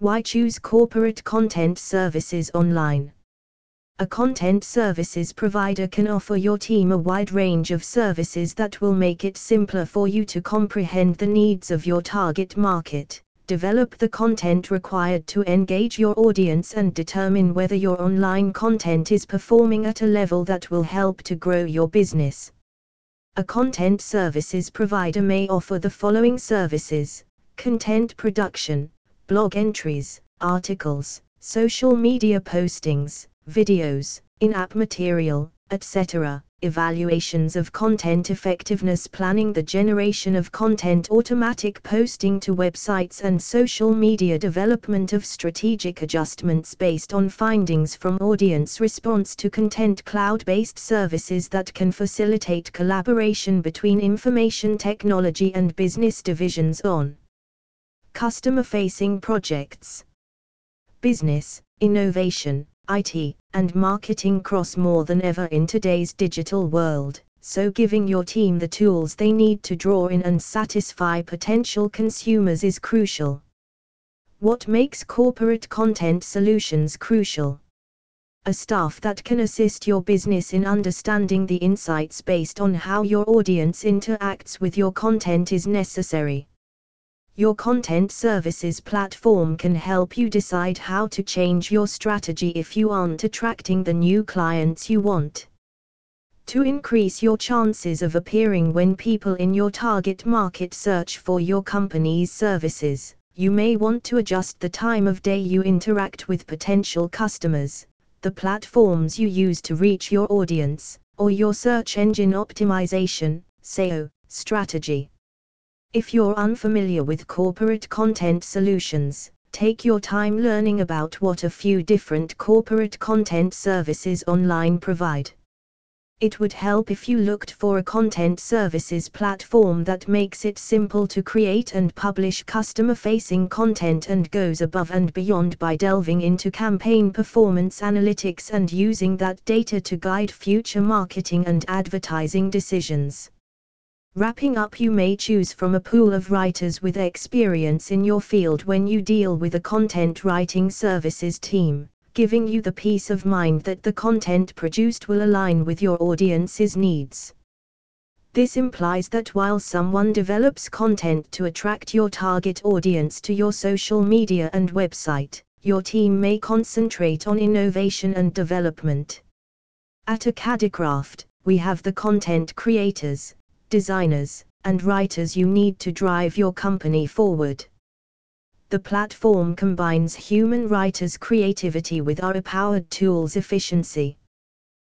Why choose corporate content services online? A content services provider can offer your team a wide range of services that will make it simpler for you to comprehend the needs of your target market, develop the content required to engage your audience, and determine whether your online content is performing at a level that will help to grow your business. A content services provider may offer the following services content production, blog entries, articles, social media postings, videos, in-app material, etc., evaluations of content effectiveness planning the generation of content automatic posting to websites and social media development of strategic adjustments based on findings from audience response to content cloud-based services that can facilitate collaboration between information technology and business divisions on customer-facing projects business innovation IT, and marketing cross more than ever in today's digital world, so giving your team the tools they need to draw in and satisfy potential consumers is crucial. What makes corporate content solutions crucial? A staff that can assist your business in understanding the insights based on how your audience interacts with your content is necessary. Your content services platform can help you decide how to change your strategy if you aren't attracting the new clients you want. To increase your chances of appearing when people in your target market search for your company's services, you may want to adjust the time of day you interact with potential customers, the platforms you use to reach your audience, or your search engine optimization SEO, strategy. If you're unfamiliar with corporate content solutions, take your time learning about what a few different corporate content services online provide. It would help if you looked for a content services platform that makes it simple to create and publish customer facing content and goes above and beyond by delving into campaign performance analytics and using that data to guide future marketing and advertising decisions. Wrapping up, you may choose from a pool of writers with experience in your field when you deal with a content writing services team, giving you the peace of mind that the content produced will align with your audience's needs. This implies that while someone develops content to attract your target audience to your social media and website, your team may concentrate on innovation and development. At Acadecraft, we have the content creators, designers, and writers you need to drive your company forward. The platform combines human writers' creativity with our powered tools' efficiency.